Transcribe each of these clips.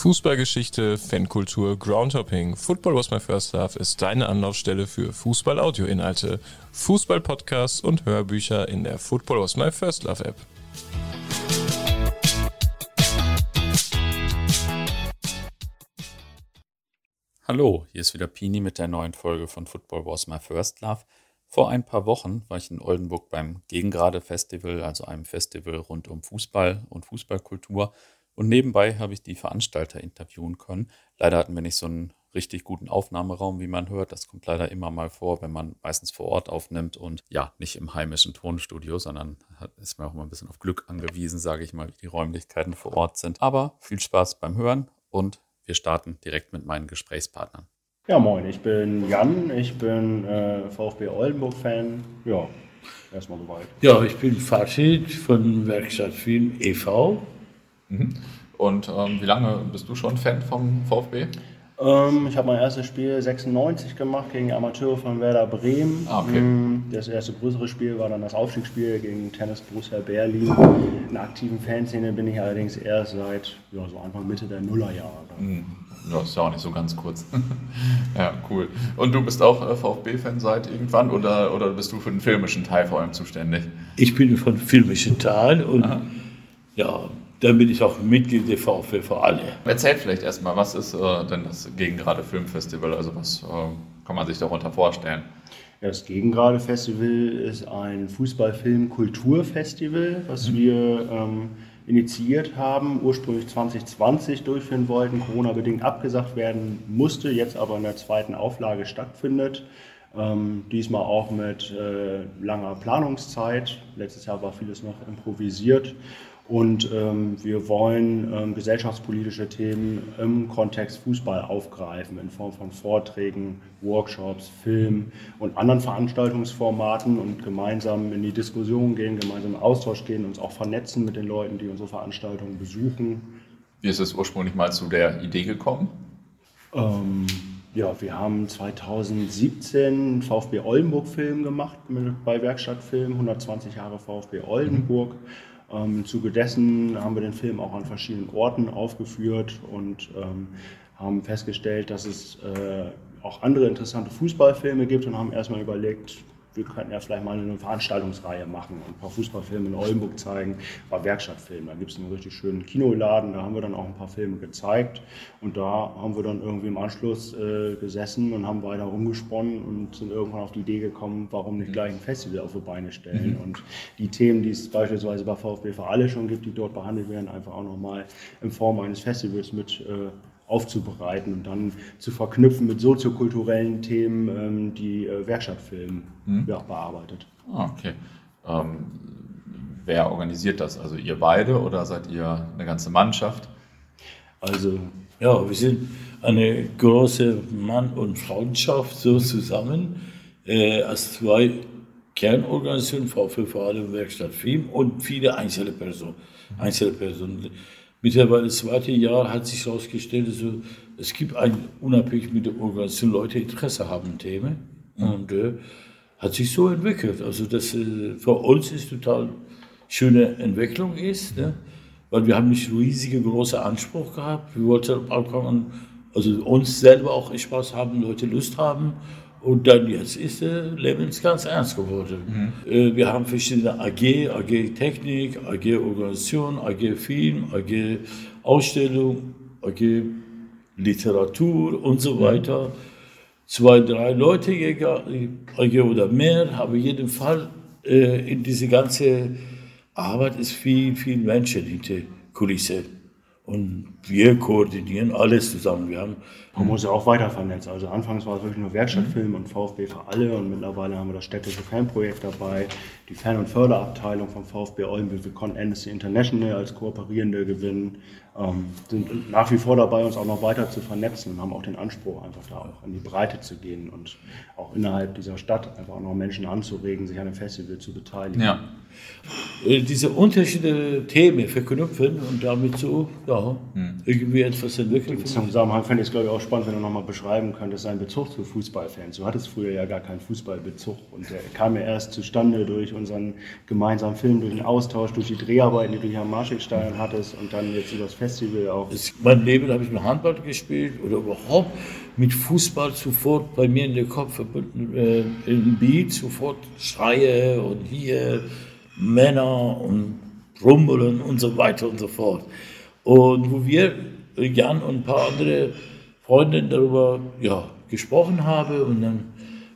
Fußballgeschichte, Fankultur, Groundhopping. Football was my first love ist deine Anlaufstelle für Fußball-Audio-Inhalte, Fußball-Podcasts und Hörbücher in der Football was my first love App. Hallo, hier ist wieder Pini mit der neuen Folge von Football was my first love. Vor ein paar Wochen war ich in Oldenburg beim Gegengrade Festival, also einem Festival rund um Fußball und Fußballkultur. Und nebenbei habe ich die Veranstalter interviewen können. Leider hatten wir nicht so einen richtig guten Aufnahmeraum, wie man hört. Das kommt leider immer mal vor, wenn man meistens vor Ort aufnimmt und ja, nicht im heimischen Tonstudio, sondern ist man auch mal ein bisschen auf Glück angewiesen, sage ich mal, wie die Räumlichkeiten vor Ort sind. Aber viel Spaß beim Hören und wir starten direkt mit meinen Gesprächspartnern. Ja, moin, ich bin Jan, ich bin äh, VfB Oldenburg-Fan. Ja, erstmal soweit. Ja, ich bin Fatih von Werkstatt Film e.V. Mhm. Und ähm, wie lange bist du schon Fan vom VfB? Ähm, ich habe mein erstes Spiel 96 gemacht gegen Amateure von Werder Bremen. Ah, okay. Mm, das erste größere Spiel war dann das Aufstiegsspiel gegen Tennis Borussia Berlin. In der aktiven Fanszene bin ich allerdings erst seit ja, so Anfang Mitte der Nullerjahre. Mhm. Ja, ist ja auch nicht so ganz kurz. ja, cool. Und du bist auch äh, VfB-Fan seit irgendwann oder, oder bist du für den filmischen Teil vor allem zuständig? Ich bin für den filmischen Teil und Aha. ja, dann bin ich auch Mitglied der VfB für alle. Erzählt vielleicht erstmal, was ist äh, denn das Gegengrade Filmfestival? Also was äh, kann man sich darunter vorstellen? Das Gegengrade Festival ist ein Fußballfilm-Kulturfestival, was mhm. wir ähm, initiiert haben, ursprünglich 2020 durchführen wollten, Corona-bedingt abgesagt werden musste, jetzt aber in der zweiten Auflage stattfindet. Ähm, diesmal auch mit äh, langer Planungszeit. Letztes Jahr war vieles noch improvisiert. Und ähm, wir wollen ähm, gesellschaftspolitische Themen im Kontext Fußball aufgreifen, in Form von Vorträgen, Workshops, Filmen und anderen Veranstaltungsformaten und gemeinsam in die Diskussion gehen, gemeinsam im Austausch gehen, uns auch vernetzen mit den Leuten, die unsere Veranstaltungen besuchen. Wie ist es ursprünglich mal zu der Idee gekommen? Ähm, ja, wir haben 2017 VfB Oldenburg-Film gemacht mit, bei Werkstattfilm, 120 Jahre VfB Oldenburg. Mhm ähm, Im Zuge dessen haben wir den Film auch an verschiedenen Orten aufgeführt und ähm, haben festgestellt, dass es äh, auch andere interessante Fußballfilme gibt und haben erstmal überlegt, wir könnten ja vielleicht mal eine Veranstaltungsreihe machen und ein paar Fußballfilme in Oldenburg zeigen, war Werkstattfilm. Da gibt es einen richtig schönen Kinoladen, da haben wir dann auch ein paar Filme gezeigt und da haben wir dann irgendwie im Anschluss äh, gesessen und haben weiter rumgesponnen und sind irgendwann auf die Idee gekommen, warum nicht gleich ein Festival auf die Beine stellen mhm. und die Themen, die es beispielsweise bei VfB für alle schon gibt, die dort behandelt werden, einfach auch nochmal in Form eines Festivals mit äh, aufzubereiten und dann zu verknüpfen mit soziokulturellen Themen, ähm, die äh, Werkstattfilm mhm. ja, bearbeitet. Ah, okay. Ähm, wer organisiert das? Also ihr beide oder seid ihr eine ganze Mannschaft? Also ja, wir sind eine große Mann- und Frauenschaft so zusammen äh, als zwei Kernorganisationen, VfL vor allem Werkstatt Film und viele einzelne Personen. Einzelne Personen. Mittlerweile das zweite Jahr hat sich herausgestellt, also, es gibt ein, unabhängig mit der Organisation Leute, Interesse haben Themen. Mhm. Und äh, hat sich so entwickelt. Also das äh, für uns ist total schöne Entwicklung ist, ne? weil wir haben nicht riesige große Anspruch gehabt. Wir wollten also uns selber auch Spaß haben, Leute Lust haben und dann jetzt ist der Lebens ganz ernst geworden. Mhm. Äh, wir haben verschiedene AG, AG Technik, AG Organisation, AG Film, AG Ausstellung, AG Literatur und so mhm. weiter. Mhm. Zwei, drei Leute, AG oder mehr, aber in jedem Fall äh, in diese ganze Arbeit ist viel, viel Menschen hinter Kulisse. Und wir koordinieren alles zusammen. Wir haben man muss ja auch weiter vernetzen. Also anfangs war es wirklich nur Werkstattfilm und VfB für alle und mittlerweile haben wir das städtische Fanprojekt dabei, die Fan- und Förderabteilung vom VfB Oldenburg. Wir konnten Amnesty International als Kooperierende gewinnen, ähm, sind nach wie vor dabei, uns auch noch weiter zu vernetzen und haben auch den Anspruch, einfach da auch in die Breite zu gehen und auch innerhalb dieser Stadt einfach auch noch Menschen anzuregen, sich an dem Festival zu beteiligen. Ja. Äh, diese unterschiedlichen Themen verknüpfen und damit so, ja. Hm irgendwie etwas entwickelt. In Zusammenhang fände ich es, glaube ich, auch spannend, wenn du nochmal beschreiben könntest, seinen Bezug zu Fußballfans. Du hattest früher ja gar keinen Fußballbezug und der kam ja erst zustande durch unseren gemeinsamen Film, durch den Austausch, durch die Dreharbeiten, die du hier am Marschigstein hattest und dann jetzt über das Festival auch. Das, mein Leben habe ich mit Handball gespielt oder überhaupt mit Fußball sofort bei mir in den Kopf verbunden, äh, im Beat sofort Schreie und hier Männer und Rummeln und so weiter und so fort. Und wo wir, Jan und ein paar andere Freundinnen darüber ja, gesprochen haben und dann,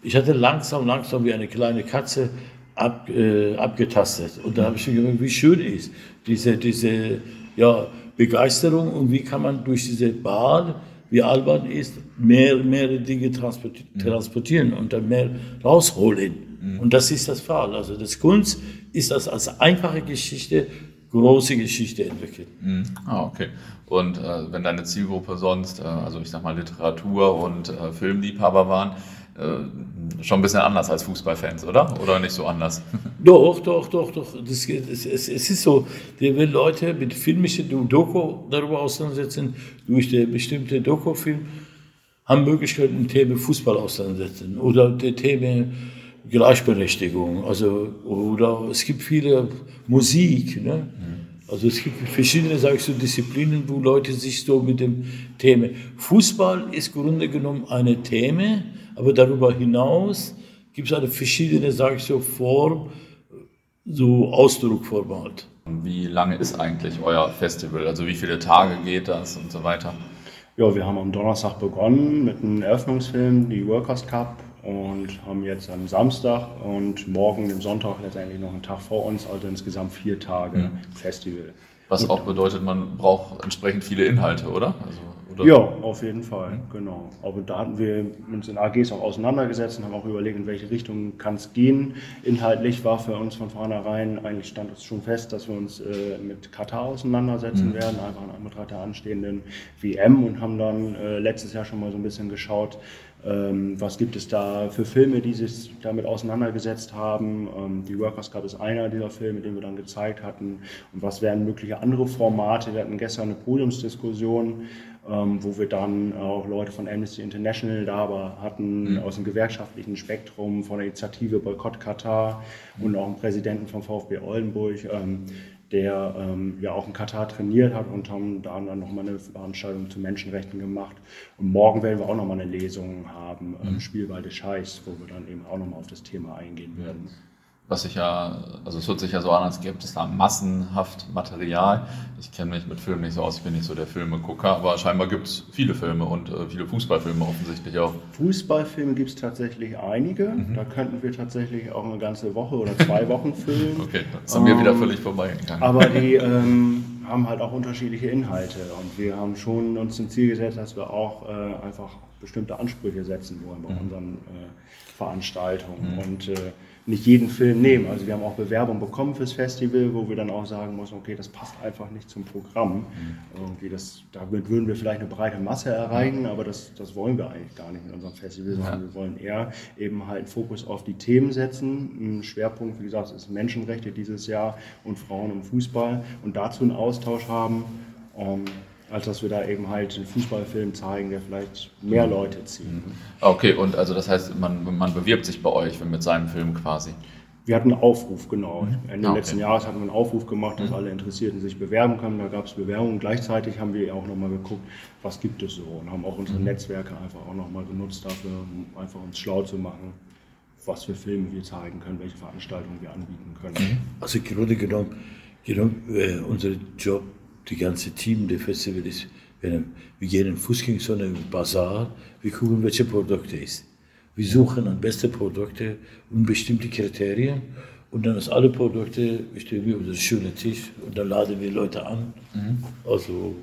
ich hatte langsam, langsam wie eine kleine Katze ab, äh, abgetastet. Und da habe ich mir gedacht, wie schön ist diese, diese ja, Begeisterung und wie kann man durch diese Bahn, wie albern ist, mehr, mehrere Dinge transportieren und dann mehr rausholen. Und das ist das Fall. Also das Kunst ist das als einfache Geschichte große Geschichte entwickelt. Mhm. Ah, okay. Und äh, wenn deine Zielgruppe sonst, äh, also ich sag mal Literatur und äh, Filmliebhaber waren, äh, schon ein bisschen anders als Fußballfans, oder? Oder nicht so anders? Doch, doch, doch, doch. Das, es, es, es ist so, wenn Leute mit filmischen Doku darüber auseinandersetzen, durch den bestimmten Dokufilm, haben Möglichkeiten, Thema Fußball auseinandersetzen oder Themen Gleichberechtigung. Also, oder es gibt viele Musik. Ne? Also es gibt verschiedene, sage ich so, Disziplinen, wo Leute sich so mit dem Thema. Fußball ist im Grunde genommen eine Thema, aber darüber hinaus gibt es eine verschiedene, sage ich so, Form, so Ausdruckformat. Wie lange ist eigentlich euer Festival? Also wie viele Tage geht das und so weiter? Ja, wir haben am Donnerstag begonnen mit einem Eröffnungsfilm, die Workers Cup und haben jetzt am Samstag und morgen, dem Sonntag, letztendlich noch einen Tag vor uns, also insgesamt vier Tage mhm. Festival. Was auch bedeutet, man braucht entsprechend viele Inhalte, oder? Also, oder? Ja, auf jeden Fall, mhm. genau. Aber da hatten wir uns in AGs auch auseinandergesetzt und haben auch überlegt, in welche Richtung kann es gehen. Inhaltlich war für uns von vornherein, eigentlich stand es schon fest, dass wir uns äh, mit Katar auseinandersetzen mhm. werden, einfach mit der anstehenden WM und haben dann äh, letztes Jahr schon mal so ein bisschen geschaut, ähm, was gibt es da für Filme, die sich damit auseinandergesetzt haben? Ähm, die Workers Cup ist einer dieser Filme, den wir dann gezeigt hatten. Und was wären mögliche andere Formate? Wir hatten gestern eine Podiumsdiskussion, ähm, wo wir dann auch Leute von Amnesty International da hatten, mhm. aus dem gewerkschaftlichen Spektrum, von der Initiative Boykott Katar und auch einen Präsidenten vom VfB Oldenburg der ähm, ja auch in Katar trainiert hat und haben da dann nochmal eine Veranstaltung zu Menschenrechten gemacht. Und morgen werden wir auch nochmal eine Lesung haben, ähm, mhm. Spielball des Scheichs, wo wir dann eben auch nochmal auf das Thema eingehen werden was sich ja, also es hört sich ja so an, als gäbe es da massenhaft Material. Ich kenne mich mit Filmen nicht so aus, ich bin nicht so der Filmegucker, aber scheinbar gibt es viele Filme und äh, viele Fußballfilme offensichtlich auch. Fußballfilme gibt es tatsächlich einige. Mhm. Da könnten wir tatsächlich auch eine ganze Woche oder zwei Wochen filmen. okay, das ist an mir wieder ähm, völlig vorbeigegangen. Aber die ähm, haben halt auch unterschiedliche Inhalte und wir haben schon uns zum Ziel gesetzt, dass wir auch äh, einfach bestimmte Ansprüche setzen wollen bei mhm. unseren äh, Veranstaltungen. Mhm. Und äh, nicht jeden Film nehmen. Also wir haben auch Bewerbung bekommen fürs Festival, wo wir dann auch sagen müssen, okay, das passt einfach nicht zum Programm. Mhm. Irgendwie das, damit würden wir vielleicht eine breite Masse erreichen, aber das, das wollen wir eigentlich gar nicht in unserem Festival, sondern wir wollen eher eben halt Fokus auf die Themen setzen. Ein Schwerpunkt, wie gesagt, ist Menschenrechte dieses Jahr und Frauen im Fußball und dazu einen Austausch haben. Um, als dass wir da eben halt einen Fußballfilm zeigen, der vielleicht mehr Leute zieht. Mhm. Okay, und also das heißt, man, man bewirbt sich bei euch mit seinem Film quasi? Wir hatten einen Aufruf, genau. Mhm. Ende ah, okay. letzten Jahres hatten wir einen Aufruf gemacht, dass mhm. alle Interessierten sich bewerben können. Da gab es Bewerbungen. Gleichzeitig haben wir auch nochmal geguckt, was gibt es so und haben auch unsere mhm. Netzwerke einfach auch nochmal genutzt dafür, um einfach uns schlau zu machen, was für Filme wir zeigen können, welche Veranstaltungen wir anbieten können. Also im Grunde genommen, genommen äh, unser Job die ganze Team der Festival ist, wir gehen in Fußgängerzone, im Bazar, wir gucken, welche Produkte ist. Wir suchen an beste Produkte und bestimmte Kriterien und dann aus alle Produkte stellen wir unser schöner Tisch und dann laden wir Leute an. Mhm. Also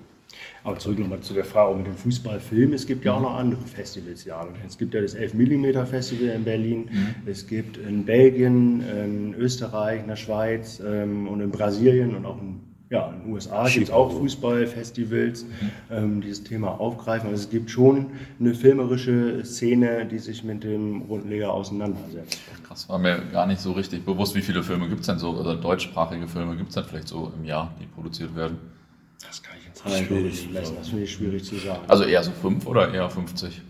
aber zurück nochmal zu der Frage mit dem Fußballfilm. Es gibt ja auch noch andere Festivals. Ja. Es gibt ja das 11 mm Festival in Berlin. Mhm. Es gibt in Belgien, in Österreich, in der Schweiz ähm, und in Brasilien und auch in ja, in den USA gibt es auch Fußballfestivals, mhm. ähm, dieses Thema aufgreifen. Also es gibt schon eine filmerische Szene, die sich mit dem Rundenleger auseinandersetzt. Krass, war mir gar nicht so richtig bewusst, wie viele Filme gibt es denn so, oder deutschsprachige Filme gibt es denn vielleicht so im Jahr, die produziert werden? Das kann ich jetzt Teilen Schwierig, messen. Das finde ich schwierig zu sagen. Also eher so 5 oder eher 50?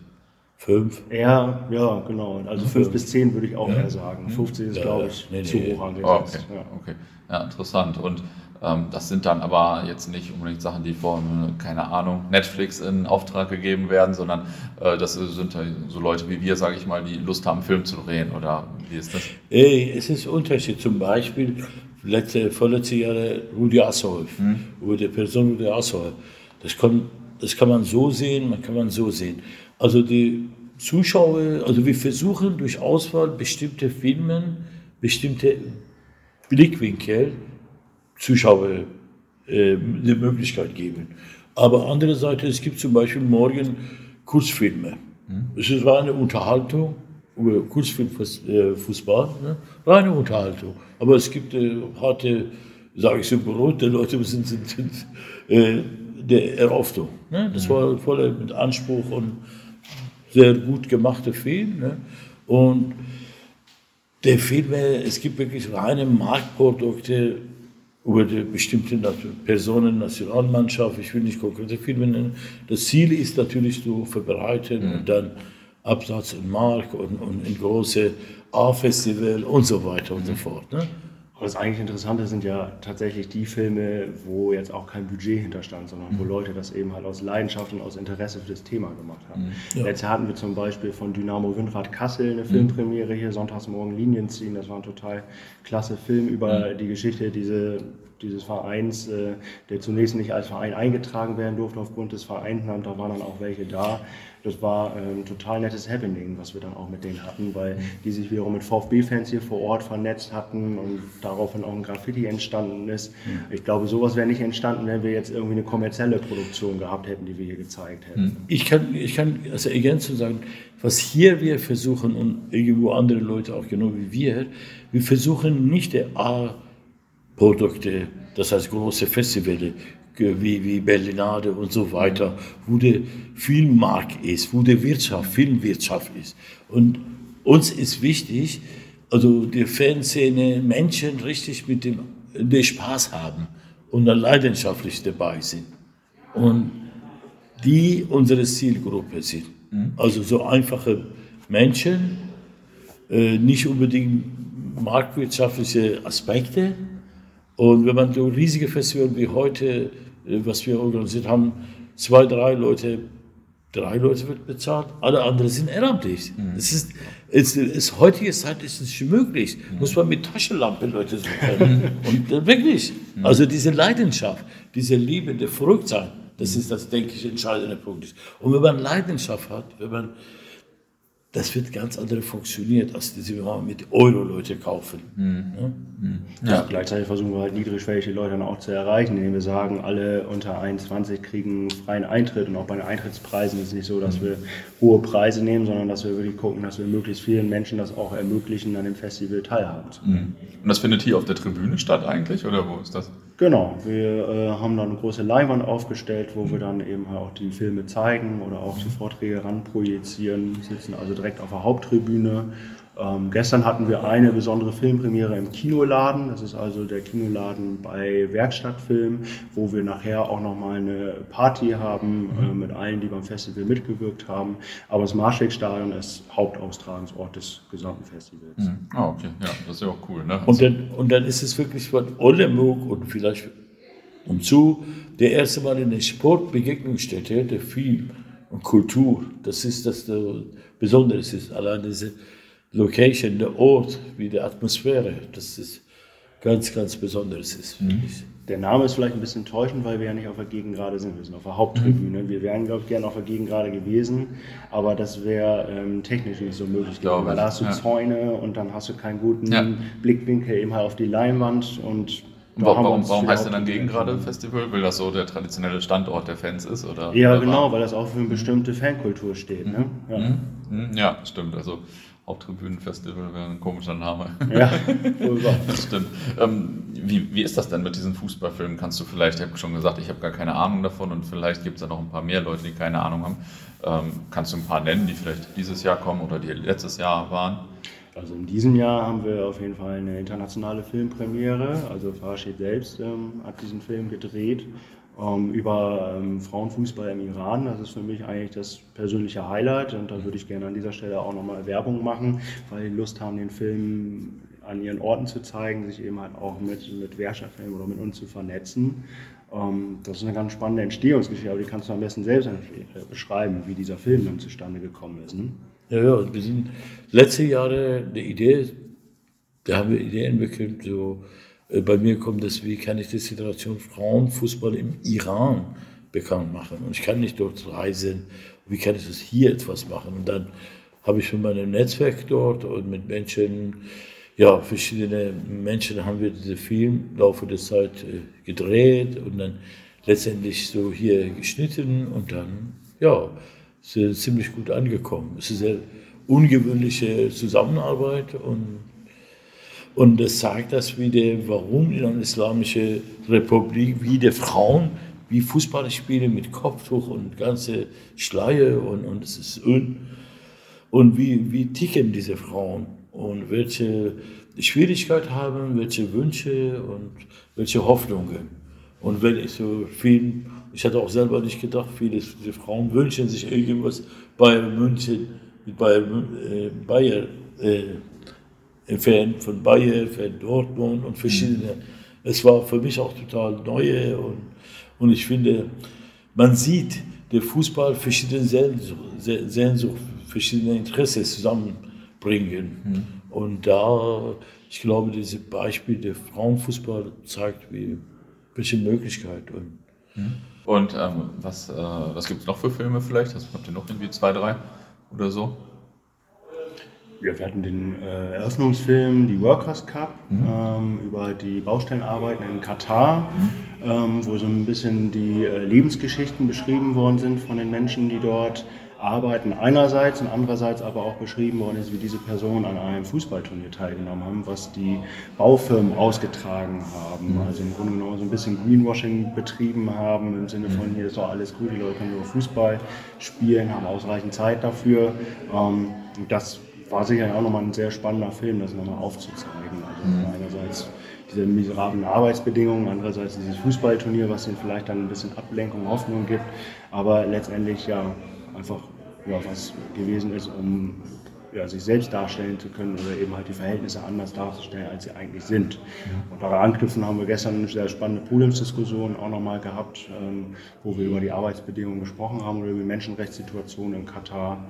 Fünf. Eher, ja, genau. Also 5 bis 10 würde ich auch eher sagen. 50 ist, Ja, glaube ja. ich, Nee, zu nee. hoch Oh, okay. angesetzt. Ja. okay. Ja, interessant. Und das sind dann aber jetzt nicht unbedingt Sachen, die von, keine Ahnung, Netflix in Auftrag gegeben werden, sondern äh, das sind halt so Leute wie wir, sage ich mal, die Lust haben, Film zu drehen. Oder wie ist das? Ey, es ist Unterschied. Zum Beispiel, letzte, vorletzte Jahre Rudi Assolf, über die Person Rudi Assolf. Das kann, das kann man so sehen, man kann man so sehen. Also die Zuschauer, also wir versuchen durch Auswahl bestimmte Filme, bestimmte Blickwinkel Zuschauer äh, die Möglichkeit geben. Aber andererseits, es gibt zum Beispiel morgen Kurzfilme. Es ist reine Unterhaltung, Kurzfilmfußball, ne? reine Unterhaltung. Aber es gibt äh, harte, sage ich so, Brot, die Leute sind, sind, sind äh, der Erhoffnung. Ne? Das war voll mit Anspruch und sehr gut gemachter Film. Ne? Und der Film, äh, es gibt wirklich reine Marktprodukte über die bestimmte Personen, Nationalmannschaft, ich will nicht konkrete Filme nennen. Das Ziel ist natürlich zu verbreiten und dann Absatz in Markt und, und in große A-Festival und so weiter und so fort. Ne? Das eigentlich Interessante sind ja tatsächlich die Filme, wo jetzt auch kein Budget hinterstand, sondern wo Leute das eben halt aus Leidenschaft und aus Interesse für das Thema gemacht haben. Jetzt hatten wir zum Beispiel von Dynamo Windrad Kassel eine Filmpremiere hier, sonntagsmorgen Linien ziehen. Das war ein total klasse Film über die Geschichte diese, dieses Vereins, äh, der zunächst nicht als Verein eingetragen werden durfte aufgrund des Vereinsnamens. Da waren dann auch welche da. Das war ähm, ein total nettes Happening, was wir dann auch mit denen hatten, weil die sich wiederum mit VfB-Fans hier vor Ort vernetzt hatten und daraufhin auch ein Graffiti entstanden ist. Ich glaube, sowas wäre nicht entstanden, wenn wir jetzt irgendwie eine kommerzielle Produktion gehabt hätten, die wir hier gezeigt hätten. Ich kann, ich kann also ergänzend sagen, was hier wir versuchen und irgendwo andere Leute auch genau wie wir, wir versuchen nicht der A-Produkte, das heißt große Festivals wie, wie Berlinade und so weiter, wo der Filmmarkt ist, wo der Wirtschaft, Filmwirtschaft ist. Und uns ist wichtig, also die Fanszene, Menschen richtig mit dem, der Spaß haben und dann leidenschaftlich dabei sind. Und die unsere Zielgruppe sind. Also so einfache Menschen, äh, nicht unbedingt marktwirtschaftliche Aspekte. Und wenn man so riesige Festivals wie heute, äh, was wir organisiert haben, zwei, drei Leute, drei Leute wird bezahlt, alle anderen sind ehrenamtlich. Es ist, es ist, heutige Zeit ist es nicht möglich. Muss man mit Taschenlampe Leute suchen. Und äh, wirklich, also diese Leidenschaft, diese Liebe, der Verrücktsein, das ist das, denke ich, entscheidende Punkt. Und wenn man Leidenschaft hat, wenn man, das wird ganz anders funktioniert, als diese wenn man mit Euro Leute kaufen. Ja, gleichzeitig versuchen wir halt niedrigschwellige Leute dann auch zu erreichen, indem wir sagen, alle unter 21 kriegen freien Eintritt und auch bei den Eintrittspreisen ist es nicht so, dass wir hohe Preise nehmen, sondern dass wir wirklich gucken, dass wir möglichst vielen Menschen das auch ermöglichen, an dem Festival teilhaben zu können. Und das findet hier auf der Tribüne statt eigentlich? Oder wo ist das? Genau, wir äh, haben dann eine große Leinwand aufgestellt, wo wir dann eben halt auch die Filme zeigen oder auch die Vorträge ranprojizieren, sitzen also direkt auf der Haupttribüne. Ähm, gestern hatten wir eine besondere Filmpremiere im Kinoladen, das ist also der Kinoladen bei Werkstattfilm, wo wir nachher auch nochmal eine Party haben äh, mit allen, die beim Festival mitgewirkt haben. Aber das Marschwegstadion ist Hauptaustragungsort des gesamten Festivals. Ah, okay. Ja, das ist ja auch cool. Ne? Und dann, und dann ist es wirklich von Oldenburg und vielleicht umzu der erste Mal eine Sportbegegnungsstätte der Film und Kultur. Das ist das äh, Besondere. ist allein diese Location, der Ort, wie die Atmosphäre. Das ist ganz, ganz Besonderes ist. ich. Der Name ist vielleicht ein bisschen täuschend, weil wir ja nicht auf der Gegengrade sind. Wir sind auf der Haupttribüne. Wir wären, glaube ich, gerne auf der Gegengrade gewesen, aber das wäre ähm, technisch nicht so möglich gewesen, Glaube weil da hast du ja. Zäune und dann hast du keinen guten Ja. Blickwinkel eben halt auf die Leinwand und warum, warum, warum heißt denn dann Gegengrade. Festival? Weil das so der traditionelle Standort der Fans ist? Oder, Ja, oder genau, war- weil das auch für eine bestimmte Fankultur steht. Ne? Ja. Hm, Ja, stimmt. Also Haupttribünenfestival wäre ein komischer Name. ja. Das stimmt. Ähm, wie, wie ist das denn mit diesen Fußballfilmen? Kannst du vielleicht, ich habe schon gesagt, ich habe gar keine Ahnung davon und vielleicht gibt es da noch ein paar mehr Leute, die keine Ahnung haben. Ähm, kannst du ein paar nennen, die vielleicht dieses Jahr kommen oder die letztes Jahr waren? Also in diesem Jahr haben wir auf jeden Fall eine internationale Filmpremiere. Also Farshid selbst ähm, hat diesen Film gedreht. Ähm, über ähm, Frauenfußball im Iran. Das ist für mich eigentlich das persönliche Highlight und da würde ich gerne an dieser Stelle auch nochmal Werbung machen, weil die Lust haben, den Film an ihren Orten zu zeigen, sich eben halt auch mit, mit Werkstattfilmen oder mit uns zu vernetzen. Ähm, das ist eine ganz spannende Entstehungsgeschichte, aber die kannst du am besten selbst äh, beschreiben, wie dieser Film dann zustande gekommen ist. Ne? Ja, ja, wir sind letzte Jahre eine Idee, da haben wir Ideen entwickelt, so bei mir kommt das, wie kann ich die Situation Frauenfußball im Iran bekannt machen? Und ich kann nicht dort reisen. Wie kann ich das hier etwas machen? Und dann habe ich von meinem Netzwerk dort und mit Menschen, ja, verschiedene Menschen haben wir diesen Film im Laufe der Zeit äh, gedreht und dann letztendlich so hier geschnitten und dann, ja, ist ziemlich gut angekommen. Es ist eine sehr ungewöhnliche Zusammenarbeit und und das zeigt das wieder, warum in einer islamischen Republik wie die Frauen wie Fußballer spielen mit Kopftuch und ganze Schleier und, und es ist un und wie, wie ticken diese Frauen und welche Schwierigkeiten haben, welche Wünsche und welche Hoffnungen. Und wenn ich so viel, ich hatte auch selber nicht gedacht, viele diese Frauen wünschen sich irgendwas bei München, Bayern, äh, Bayern äh, Fan von Bayern, Fan Dortmund und verschiedene. Mhm. Es war für mich auch total neue und, und ich finde, man sieht, der Fußball verschiedene Sehnsucht, Sehnsucht verschiedene Interessen zusammenbringen. Mhm. Und da, ich glaube, dieses Beispiel der Frauenfußball zeigt, wie, welche Möglichkeit. Und, mhm. und ähm, was, äh, was gibt es noch für Filme vielleicht? Habt ihr noch irgendwie zwei, drei oder so? Ja, wir hatten den äh, Eröffnungsfilm, die Workers Cup, mhm. ähm, über die Baustellenarbeiten in Katar, mhm. ähm, wo so ein bisschen die äh, Lebensgeschichten beschrieben worden sind von den Menschen, die dort arbeiten einerseits und andererseits aber auch beschrieben worden ist, wie diese Personen an einem Fußballturnier teilgenommen haben, was die Baufirmen ausgetragen haben. Mhm. Also im Grunde genommen so ein bisschen Greenwashing betrieben haben, im Sinne von, mhm. hier ist doch alles gut, die Leute können nur Fußball spielen, haben ausreichend Zeit dafür. Ähm, das war sicher auch nochmal ein sehr spannender Film, das nochmal aufzuzeigen. Also mhm. einerseits diese miserablen Arbeitsbedingungen, andererseits dieses Fußballturnier, was ihnen vielleicht dann ein bisschen Ablenkung, Hoffnung gibt, aber letztendlich ja einfach ja, was gewesen ist, um ja, sich selbst darstellen zu können oder eben halt die Verhältnisse anders darzustellen, als sie eigentlich sind. Und daran anknüpfen haben wir gestern eine sehr spannende Podiumsdiskussion auch nochmal gehabt, ähm, wo wir über die Arbeitsbedingungen gesprochen haben oder über die Menschenrechtssituation in Katar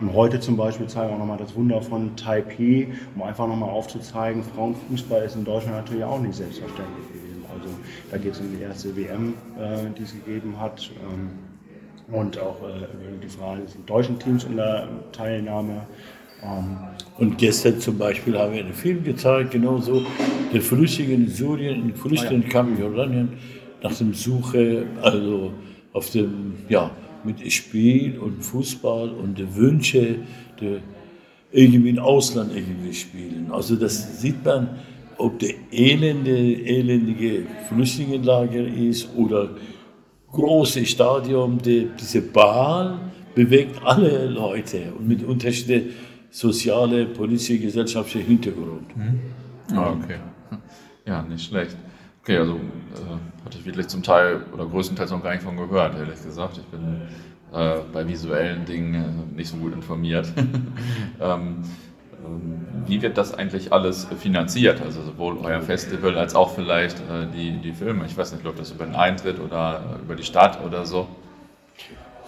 und heute zum Beispiel zeigen wir auch nochmal das Wunder von Taipei, um einfach nochmal aufzuzeigen, Frauenfußball ist in Deutschland natürlich auch nicht selbstverständlich gewesen. Also da geht es um die erste WM, äh, die es gegeben hat. Ähm, und auch äh, die Frage des deutschen Teams in der Teilnahme. Ähm, und gestern zum Beispiel haben wir einen Film gezeigt, genauso, der Flüchtlinge in Syrien, in Flüchtlingskamp in Jordanien, nach dem Suche, also auf dem, ja, mit Spiel und Fußball und die Wünsche, die irgendwie im Ausland irgendwie spielen. Also das sieht man, ob der elende, elendige Flüchtlingenlager ist oder große Stadion, die, diese Ball bewegt alle Leute und mit unterschiedlichen soziale, politische, gesellschaftlichen Hintergrund. Mhm. Ah, okay. Ja, nicht schlecht. Okay, also äh, hatte ich wirklich zum Teil oder größtenteils noch gar nicht von gehört, ehrlich gesagt. Ich bin äh, bei visuellen Dingen äh, nicht so gut informiert. ähm, ähm, wie wird das eigentlich alles finanziert? Also sowohl euer Festival als auch vielleicht äh, die, die Filme. Ich weiß nicht, ob das über den Eintritt oder über die Stadt oder so.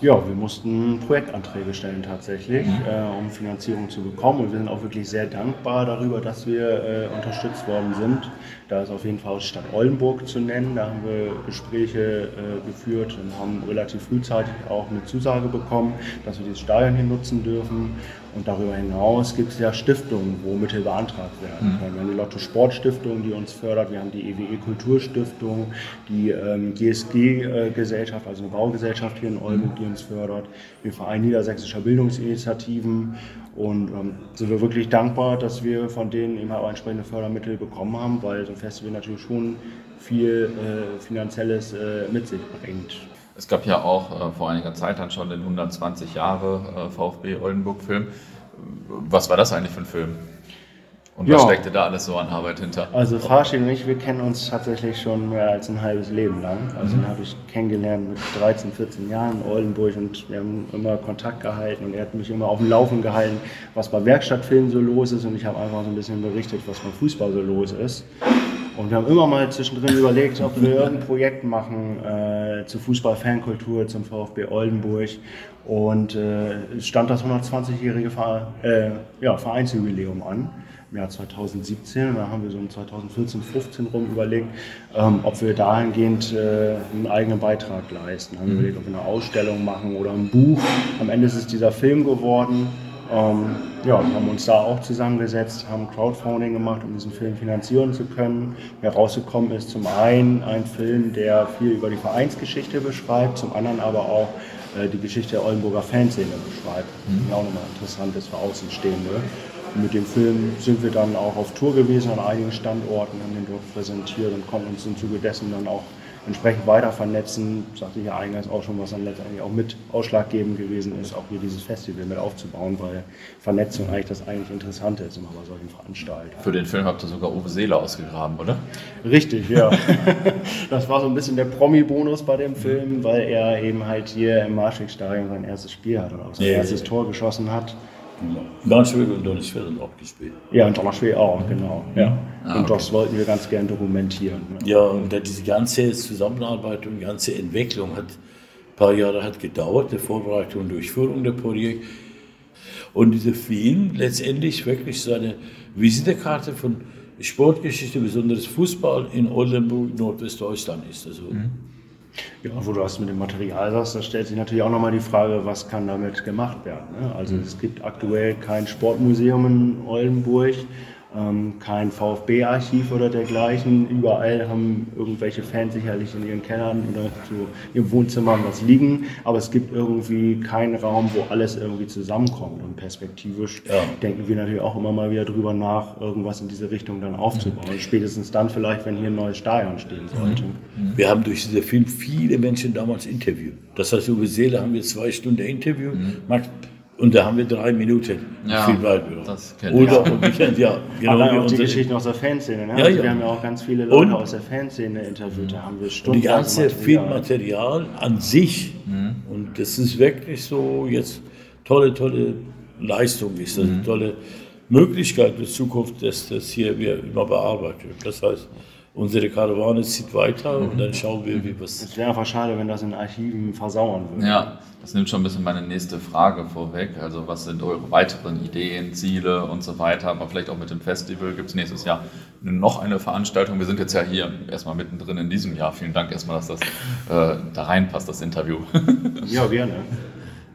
Ja, wir mussten Projektanträge stellen tatsächlich, mhm. äh, um Finanzierung zu bekommen. Und wir sind auch wirklich sehr dankbar darüber, dass wir äh, unterstützt worden sind. Da ist auf jeden Fall Stadt Oldenburg zu nennen. Da haben wir Gespräche äh, geführt und haben relativ frühzeitig auch eine Zusage bekommen, dass wir dieses Stadion hier nutzen dürfen. Und darüber hinaus gibt es ja Stiftungen, wo Mittel beantragt werden mhm. können. Wir haben die Lotto Sportstiftung, die uns fördert. Wir haben die EWE Kulturstiftung, die ähm, GSG-Gesellschaft, also eine Baugesellschaft hier in Oldenburg, die uns fördert. Wir Verein Niedersächsischer Bildungsinitiativen. Und ähm, sind wir wirklich dankbar, dass wir von denen eben auch entsprechende Fördermittel bekommen haben, weil so ein Festival natürlich schon viel äh, Finanzielles äh, mit sich bringt. Es gab ja auch äh, vor einiger Zeit dann schon den 120 Jahre äh, VfB Oldenburg-Film. Was war das eigentlich für ein Film? Und was steckt dir da alles so an Arbeit hinter? Also Farshid und ich, wir kennen uns tatsächlich schon mehr als ein halbes Leben lang. Also mhm. den habe ich kennengelernt mit 13, 14 Jahren in Oldenburg und wir haben immer Kontakt gehalten und er hat mich immer auf dem Laufen gehalten, was bei Werkstattfilmen so los ist und ich habe einfach so ein bisschen berichtet, was beim Fußball so los ist. Und wir haben immer mal zwischendrin überlegt, ob wir irgendein Projekt machen äh, zur Fußball-Fankultur, zum VfB Oldenburg. Und äh, es stand das 120-jährige äh, ja, Vereinsjubiläum an im Jahr 2017. Da haben wir so um 2014, 15 rum überlegt, ähm, ob wir dahingehend äh, einen eigenen Beitrag leisten. Haben wir mhm. überlegt, ob wir eine Ausstellung machen oder ein Buch. Am Ende ist es dieser Film geworden. Ähm, ja, haben uns da auch zusammengesetzt, haben Crowdfunding gemacht, um diesen Film finanzieren zu können. Herausgekommen ist zum einen ein Film, der viel über die Vereinsgeschichte beschreibt, zum anderen aber auch äh, die Geschichte der Oldenburger Fanszene beschreibt, mhm. die auch nochmal interessant ist für Außenstehende. Mit dem Film sind wir dann auch auf Tour gewesen an einigen Standorten, haben den dort präsentiert und konnten uns im Zuge dessen dann auch entsprechend weiter vernetzen. Sagte ich ja eingangs auch schon, was dann letztendlich auch mit ausschlaggebend gewesen ist, auch hier dieses Festival mit aufzubauen, weil Vernetzung eigentlich das eigentlich Interessante ist immer bei solchen Veranstaltungen. Für den Film habt ihr sogar Uwe Seele ausgegraben, oder? Richtig, ja. das war so ein bisschen der Promi-Bonus bei dem Film, weil er eben halt hier im Marschwegstadion sein erstes Spiel hat und auch sein ja, erstes ja. Tor geschossen hat. Braunschweig und Donnersviertel auch gespielt. Ja, und Donnersviertel auch, genau. Ja. Ah, und okay. das wollten wir ganz gern dokumentieren. Ne? Ja, und diese ganze Zusammenarbeit und die ganze Entwicklung hat ein paar Jahre hat gedauert, die Vorbereitung und Durchführung der Projekte. Und dieser Film letztendlich wirklich seine Visitekarte von Sportgeschichte, besonders Fußball in Oldenburg, Nordwestdeutschland ist. Also, mhm. Ja, wo du das mit dem Material sagst, da stellt sich natürlich auch nochmal die Frage, was kann damit gemacht werden. Ne? Also mhm. es gibt aktuell kein Sportmuseum in Oldenburg ähm, kein VfB-Archiv oder dergleichen. Überall haben irgendwelche Fans sicherlich in ihren Kellern oder so ihren Wohnzimmern was liegen, aber es gibt irgendwie keinen Raum, wo alles irgendwie zusammenkommt. Und perspektivisch ja. denken wir natürlich auch immer mal wieder drüber nach, irgendwas in diese Richtung dann aufzubauen. Mhm. Spätestens dann vielleicht, wenn hier ein neues Stadion stehen sollte. Mhm. Wir haben durch diesen Film viele Menschen damals interviewt. Das heißt, über Seele haben wir zwei Stunden interviewt. Mhm. Und da haben wir drei Minuten ja, viel. Das Oder und ich, ja, genau Allein auch die Geschichten aus der Fanszene. Ne? Ja, also ja. Wir haben ja auch ganz viele Leute und, aus der Fanszene interviewt. Da haben wir Stunden. Und die ganze Material. Filmmaterial an sich. Mhm. Und das ist wirklich so jetzt tolle, tolle Leistung ist. Das mhm. tolle Möglichkeit der Zukunft, dass das hier wir immer bearbeitet wird. Das heißt, unsere Karawane zieht weiter und dann schauen wir, wie was. Es wäre einfach schade, wenn das in Archiven versauern würde. Ja, das nimmt schon ein bisschen meine nächste Frage vorweg. Also, was sind eure weiteren Ideen, Ziele und so weiter? Aber vielleicht auch mit dem Festival gibt es nächstes Jahr noch eine Veranstaltung. Wir sind jetzt ja hier erstmal mittendrin in diesem Jahr. Vielen Dank erstmal, dass das äh, da reinpasst, das Interview. ja, gerne.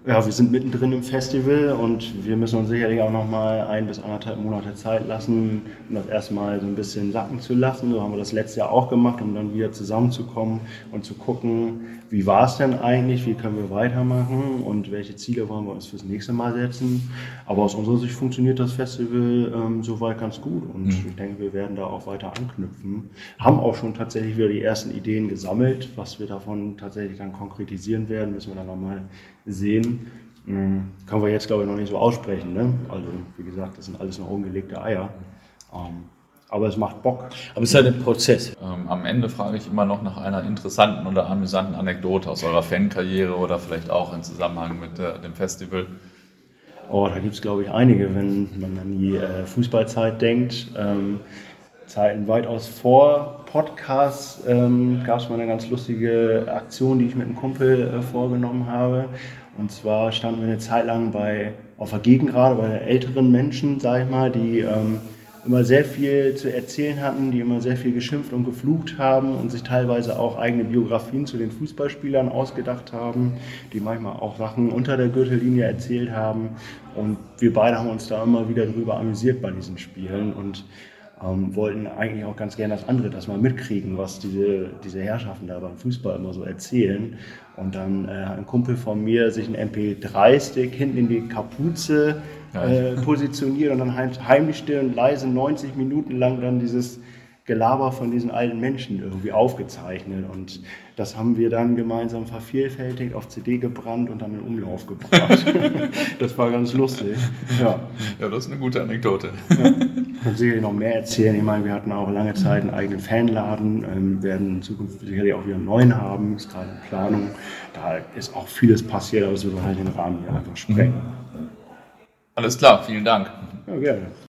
Ja, wir sind mittendrin im Festival und wir müssen uns sicherlich auch noch mal ein bis anderthalb Monate Zeit lassen, um das erstmal so ein bisschen sacken zu lassen. So haben wir das letztes Jahr auch gemacht, um dann wieder zusammenzukommen und zu gucken, wie war es denn eigentlich, wie können wir weitermachen und welche Ziele wollen wir uns fürs nächste Mal setzen. Aber aus unserer Sicht funktioniert das Festival ähm, soweit ganz gut und mhm. ich denke, wir werden da auch weiter anknüpfen. Haben auch schon tatsächlich wieder die ersten Ideen gesammelt, was wir davon tatsächlich dann konkretisieren werden, müssen wir dann nochmal sehen. Mhm. Können wir jetzt, glaube ich, noch nicht so aussprechen. Ne? Also, wie gesagt, das sind alles noch ungelegte Eier. Ähm, aber es macht Bock. Aber es ist halt ein Prozess. Ähm, am Ende frage ich immer noch nach einer interessanten oder amüsanten Anekdote aus eurer Fankarriere oder vielleicht auch im Zusammenhang mit äh, dem Festival. Oh, da gibt es, glaube ich, einige, wenn man an die äh, Fußballzeit denkt. Ähm, Zeiten weitaus vor Podcasts ähm, gab es mal eine ganz lustige Aktion, die ich mit einem Kumpel äh, vorgenommen habe. Und zwar standen wir eine Zeit lang bei, auf der Gegengrade bei älteren Menschen, sage ich mal, die ähm, immer sehr viel zu erzählen hatten, die immer sehr viel geschimpft und geflucht haben und sich teilweise auch eigene Biografien zu den Fußballspielern ausgedacht haben, die manchmal auch Sachen unter der Gürtellinie erzählt haben. Und wir beide haben uns da immer wieder drüber amüsiert bei diesen Spielen und ähm, wollten eigentlich auch ganz gerne, dass andere das mal mitkriegen, was diese, diese Herrschaften da beim Fußball immer so erzählen. Und dann äh, ein Kumpel von mir sich einen MP3-Stick hinten in die Kapuze äh, positioniert und dann heimlich still und leise 90 Minuten lang dann dieses Gelaber von diesen alten Menschen irgendwie aufgezeichnet. Und das haben wir dann gemeinsam vervielfältigt, auf CD gebrannt und dann in Umlauf gebracht. das war ganz lustig. Ja. ja, das ist eine gute Anekdote. Ja. Kann sicherlich noch mehr erzählen. Ich meine, wir hatten auch lange Zeit einen eigenen Fanladen, ähm, werden in Zukunft sicherlich auch wieder einen neuen haben, ist gerade in Planung. Da ist auch vieles passiert, aber es würde halt den Rahmen hier einfach sprengen. Alles klar, vielen Dank. Ja, gerne.